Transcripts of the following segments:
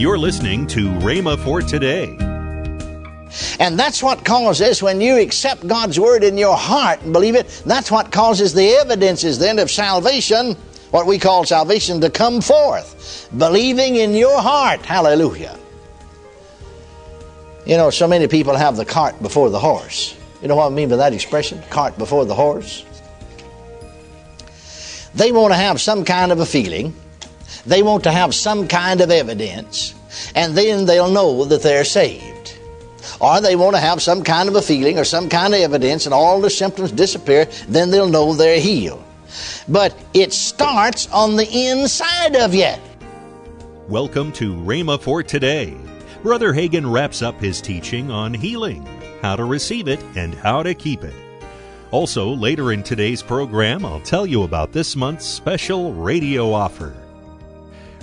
You're listening to Rhema for today. And that's what causes, when you accept God's word in your heart and believe it, that's what causes the evidences then of salvation, what we call salvation, to come forth. Believing in your heart. Hallelujah. You know, so many people have the cart before the horse. You know what I mean by that expression? Cart before the horse. They want to have some kind of a feeling. They want to have some kind of evidence. And then they'll know that they're saved. Or they want to have some kind of a feeling or some kind of evidence and all the symptoms disappear. Then they'll know they're healed. But it starts on the inside of you. Welcome to Rhema for today. Brother Hagin wraps up his teaching on healing, how to receive it, and how to keep it. Also, later in today's program, I'll tell you about this month's special radio offer.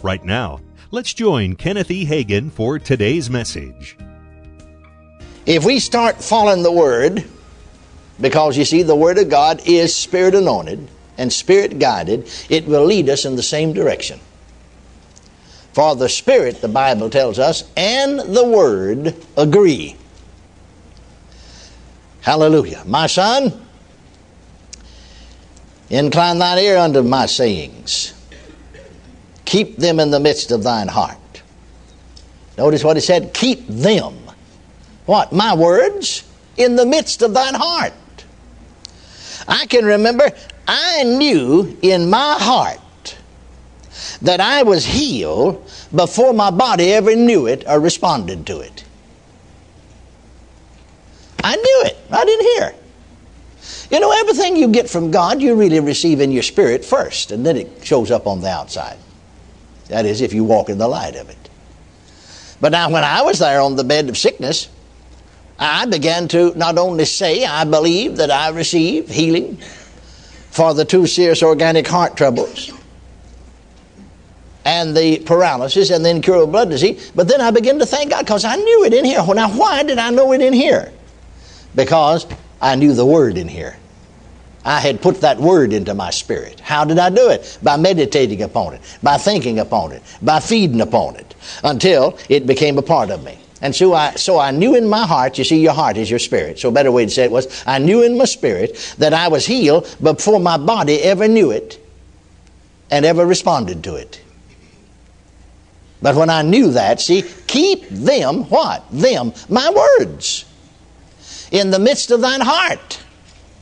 Right now, let's join Kenneth E. Hagin for today's message. If we start following the Word, because you see, the Word of God is Spirit anointed and Spirit guided, it will lead us in the same direction. For the Spirit, the Bible tells us, and the Word agree. Hallelujah. My son, incline thine ear unto my sayings. Keep them in the midst of thine heart. Notice what he said keep them. What? My words in the midst of thine heart. I can remember I knew in my heart that I was healed before my body ever knew it or responded to it. I knew it. I didn't hear. You know, everything you get from God, you really receive in your spirit first, and then it shows up on the outside. That is, if you walk in the light of it. But now, when I was there on the bed of sickness, I began to not only say, I believe that I receive healing for the two serious organic heart troubles and the paralysis and the incurable blood disease, but then I began to thank God because I knew it in here. Now, why did I know it in here? Because I knew the word in here. I had put that word into my spirit. How did I do it? By meditating upon it, by thinking upon it, by feeding upon it, until it became a part of me. And so I, so I knew in my heart, you see, your heart is your spirit. So a better way to say it was, I knew in my spirit that I was healed before my body ever knew it and ever responded to it. But when I knew that, see, keep them, what? Them, my words, in the midst of thine heart.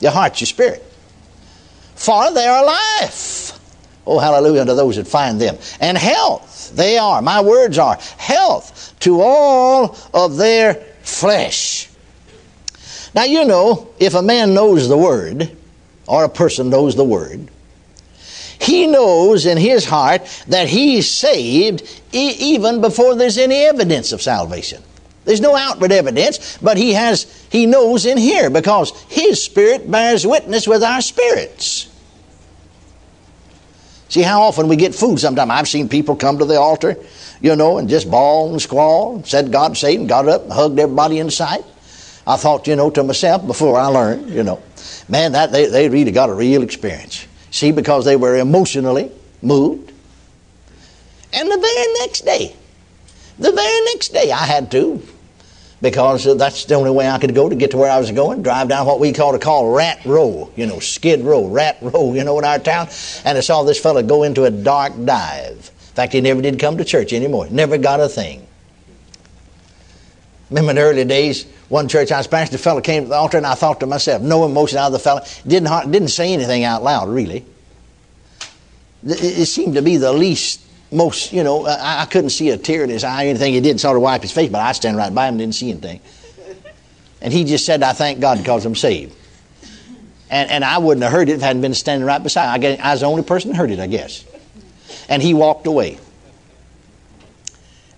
Your heart's your spirit for they are life. Oh, hallelujah to those that find them. And health, they are, my words are, health to all of their flesh. Now, you know, if a man knows the word, or a person knows the word, he knows in his heart that he's saved e- even before there's any evidence of salvation. There's no outward evidence, but he has he knows in here because his spirit bears witness with our spirits. See how often we get food sometimes. I've seen people come to the altar, you know, and just bawl and squall, said God Satan, got up and hugged everybody in sight. I thought, you know, to myself before I learned, you know, man, that they, they really got a real experience. See, because they were emotionally moved. And the very next day, the very next day, I had to because that's the only way I could go to get to where I was going. Drive down what we call to call Rat Row, you know, Skid Row, Rat Row, you know, in our town. And I saw this fellow go into a dark dive. In fact, he never did come to church anymore. Never got a thing. Remember in the early days, one church I was pastoring, the fellow came to the altar, and I thought to myself, no emotion out of the fellow. Didn't didn't say anything out loud, really. It seemed to be the least most, you know, I, I, couldn't see a tear in his eye or anything. He didn't sort of wipe his face, but I stand right by him and didn't see anything. And he just said, I thank God because I'm saved. And, and I wouldn't have heard it if I hadn't been standing right beside I, guess, I was the only person who heard it, I guess. And he walked away.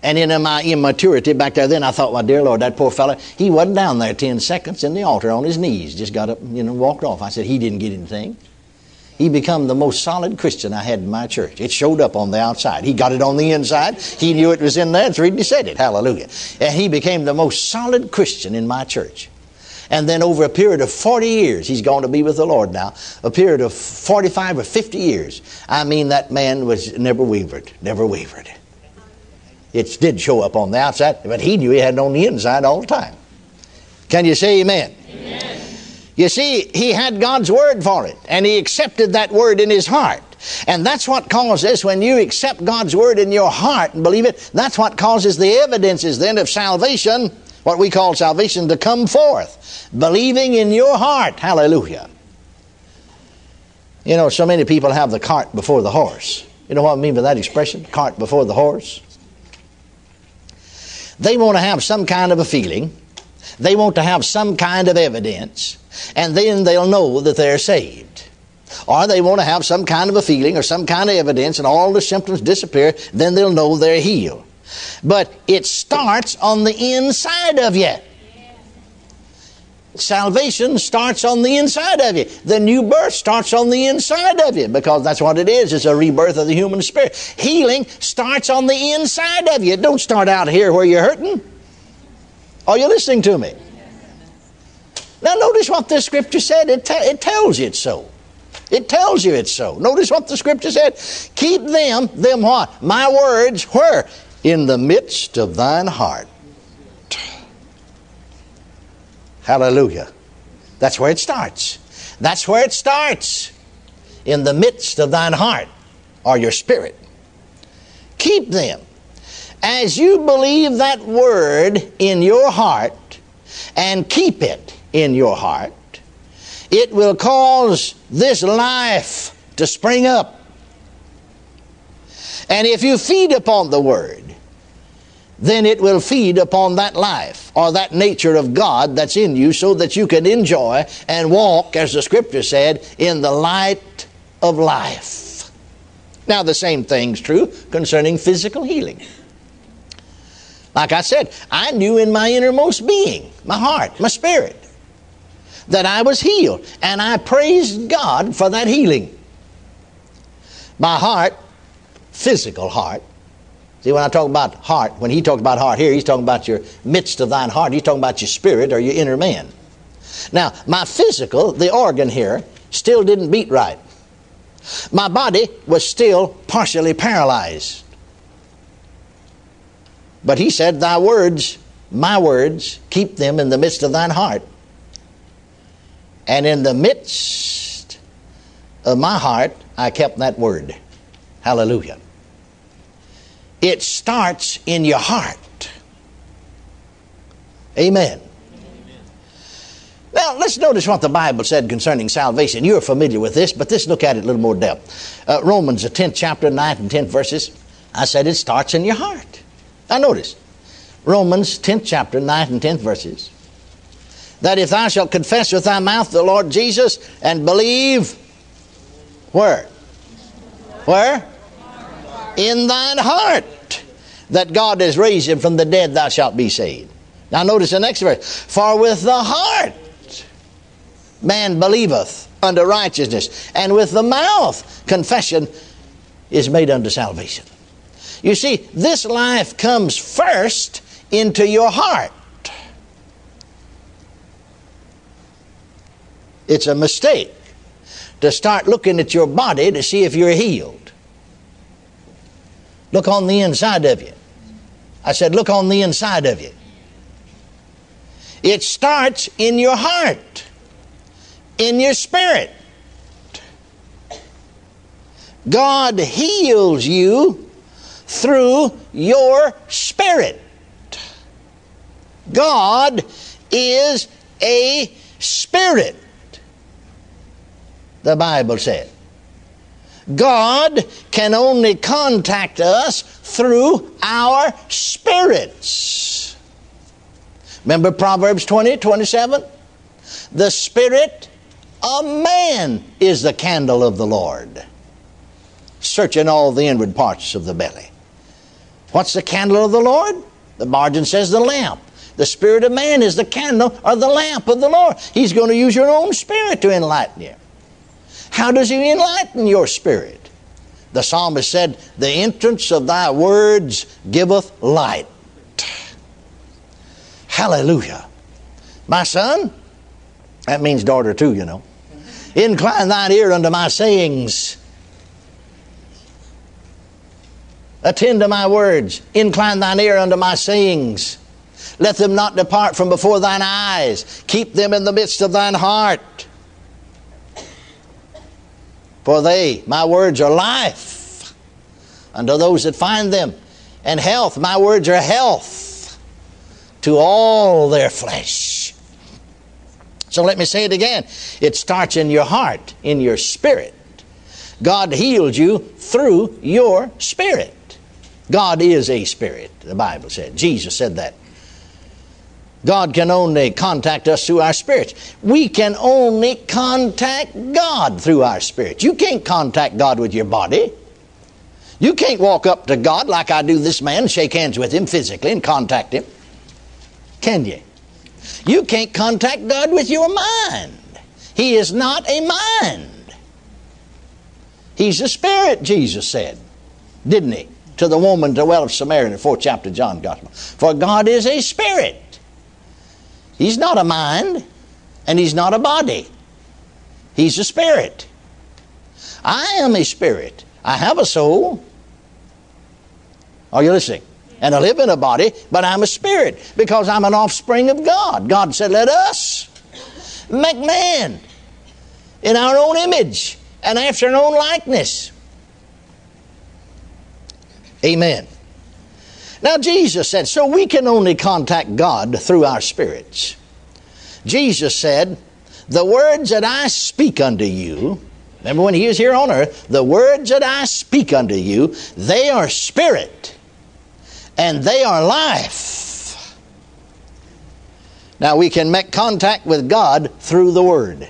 And in my immaturity back there then, I thought, my dear Lord, that poor fellow, he wasn't down there 10 seconds in the altar on his knees. Just got up you know, walked off. I said, he didn't get anything he become the most solid Christian I had in my church. It showed up on the outside. He got it on the inside. He knew it was in there. It's reading he said it. Hallelujah. And he became the most solid Christian in my church. And then over a period of 40 years, he's going to be with the Lord now, a period of 45 or 50 years. I mean, that man was never wavered, never wavered. It did show up on the outside, but he knew he had it on the inside all the time. Can you say amen? amen? You see, he had God's word for it, and he accepted that word in his heart. And that's what causes, when you accept God's word in your heart and believe it, that's what causes the evidences then of salvation, what we call salvation, to come forth. Believing in your heart. Hallelujah. You know, so many people have the cart before the horse. You know what I mean by that expression? Cart before the horse. They want to have some kind of a feeling. They want to have some kind of evidence. And then they'll know that they're saved. Or they want to have some kind of a feeling or some kind of evidence and all the symptoms disappear, then they'll know they're healed. But it starts on the inside of you. Salvation starts on the inside of you. The new birth starts on the inside of you because that's what it is. It's a rebirth of the human spirit. Healing starts on the inside of you. Don't start out here where you're hurting. Are you listening to me? Now, notice what the scripture said. It, it tells you it's so. It tells you it's so. Notice what the scripture said. Keep them, them what? My words, where? In the midst of thine heart. Hallelujah. That's where it starts. That's where it starts. In the midst of thine heart or your spirit. Keep them. As you believe that word in your heart and keep it in your heart, it will cause this life to spring up. And if you feed upon the Word, then it will feed upon that life or that nature of God that's in you so that you can enjoy and walk, as the Scripture said, in the light of life. Now, the same thing's true concerning physical healing. Like I said, I knew in my innermost being, my heart, my spirit, that I was healed. And I praised God for that healing. My heart, physical heart. See, when I talk about heart, when he talks about heart here, he's talking about your midst of thine heart. He's talking about your spirit or your inner man. Now, my physical, the organ here, still didn't beat right. My body was still partially paralyzed. But he said, Thy words, my words, keep them in the midst of thine heart. And in the midst of my heart, I kept that word. Hallelujah. It starts in your heart. Amen. Now, let's notice what the Bible said concerning salvation. You're familiar with this, but let's look at it a little more depth. Uh, Romans, the 10th chapter, 9th and 10th verses. I said it starts in your heart. Now, notice. Romans, 10th chapter, 9th and 10th verses that if thou shalt confess with thy mouth the Lord Jesus and believe, where? Where? In thine heart that God has raised him from the dead, thou shalt be saved. Now notice the next verse. For with the heart man believeth unto righteousness, and with the mouth confession is made unto salvation. You see, this life comes first into your heart. It's a mistake to start looking at your body to see if you're healed. Look on the inside of you. I said, look on the inside of you. It starts in your heart, in your spirit. God heals you through your spirit. God is a spirit the Bible said. God can only contact us through our spirits. Remember Proverbs 20, 27? The spirit of man is the candle of the Lord, searching all the inward parts of the belly. What's the candle of the Lord? The margin says the lamp. The spirit of man is the candle or the lamp of the Lord. He's going to use your own spirit to enlighten you. How does He enlighten your spirit? The psalmist said, The entrance of thy words giveth light. Hallelujah. My son, that means daughter too, you know. Incline thine ear unto my sayings. Attend to my words. Incline thine ear unto my sayings. Let them not depart from before thine eyes. Keep them in the midst of thine heart. For they, my words, are life unto those that find them, and health. My words are health to all their flesh. So let me say it again. It starts in your heart, in your spirit. God healed you through your spirit. God is a spirit, the Bible said. Jesus said that. God can only contact us through our spirits. We can only contact God through our spirits. You can't contact God with your body. You can't walk up to God like I do this man, shake hands with him physically and contact him. Can you? You can't contact God with your mind. He is not a mind. He's a spirit, Jesus said, didn't he? To the woman, the well of Samaria in the fourth chapter of John Gospel. For God is a spirit. He's not a mind and he's not a body. He's a spirit. I am a spirit. I have a soul. Are you listening? And I live in a body, but I'm a spirit because I'm an offspring of God. God said, Let us make man in our own image and after our own likeness. Amen. Now, Jesus said, so we can only contact God through our spirits. Jesus said, The words that I speak unto you, remember when he was here on earth, the words that I speak unto you, they are spirit and they are life. Now, we can make contact with God through the Word,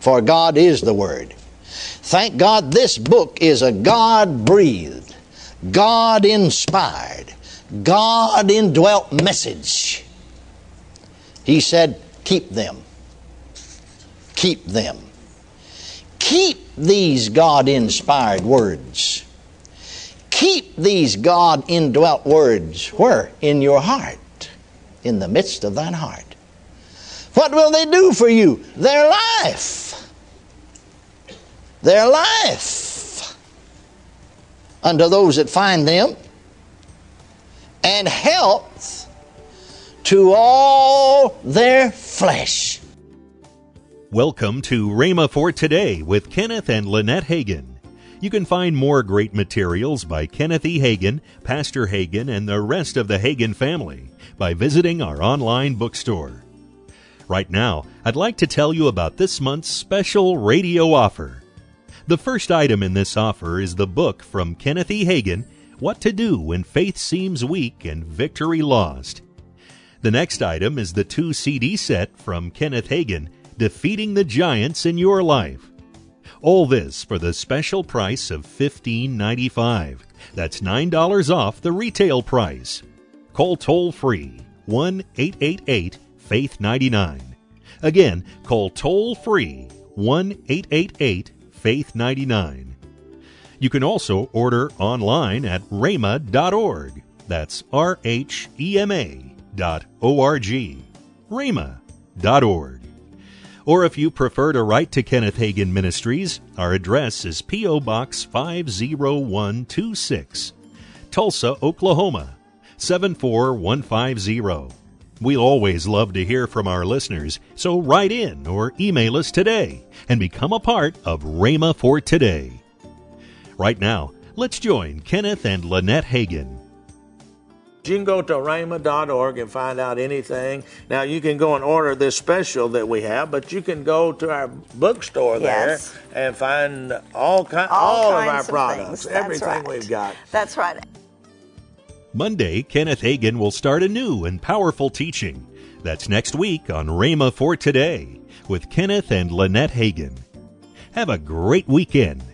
for God is the Word. Thank God this book is a God breathed God inspired, God indwelt message. He said, Keep them. Keep them. Keep these God inspired words. Keep these God indwelt words where? In your heart, in the midst of thine heart. What will they do for you? Their life. Their life unto those that find them, and health to all their flesh. Welcome to Rhema for Today with Kenneth and Lynette Hagin. You can find more great materials by Kenneth E. Hagin, Pastor Hagin, and the rest of the Hagin family by visiting our online bookstore. Right now, I'd like to tell you about this month's special radio offer. The first item in this offer is the book from Kenneth E. Hagin, What to Do When Faith Seems Weak and Victory Lost. The next item is the two CD set from Kenneth Hagin, Defeating the Giants in Your Life. All this for the special price of $15.95. That's $9 off the retail price. Call toll free 1 888 Faith 99. Again, call toll free 1 888 Faith 99. You can also order online at rhema.org. That's R H E M A dot O R G. rhema.org. Or if you prefer to write to Kenneth Hagin Ministries, our address is P.O. Box 50126, Tulsa, Oklahoma 74150. We'll always love to hear from our listeners, so write in or email us today and become a part of Rhema for Today. Right now, let's join Kenneth and Lynette Hagin. You can go to rhema.org and find out anything. Now, you can go and order this special that we have, but you can go to our bookstore Yes. there and find all, ki- all, all of our of products, things. Everything right. we've got. That's right. Monday, Kenneth Hagin will start a new and powerful teaching. That's next week on Rhema for Today with Kenneth and Lynette Hagin. Have a great weekend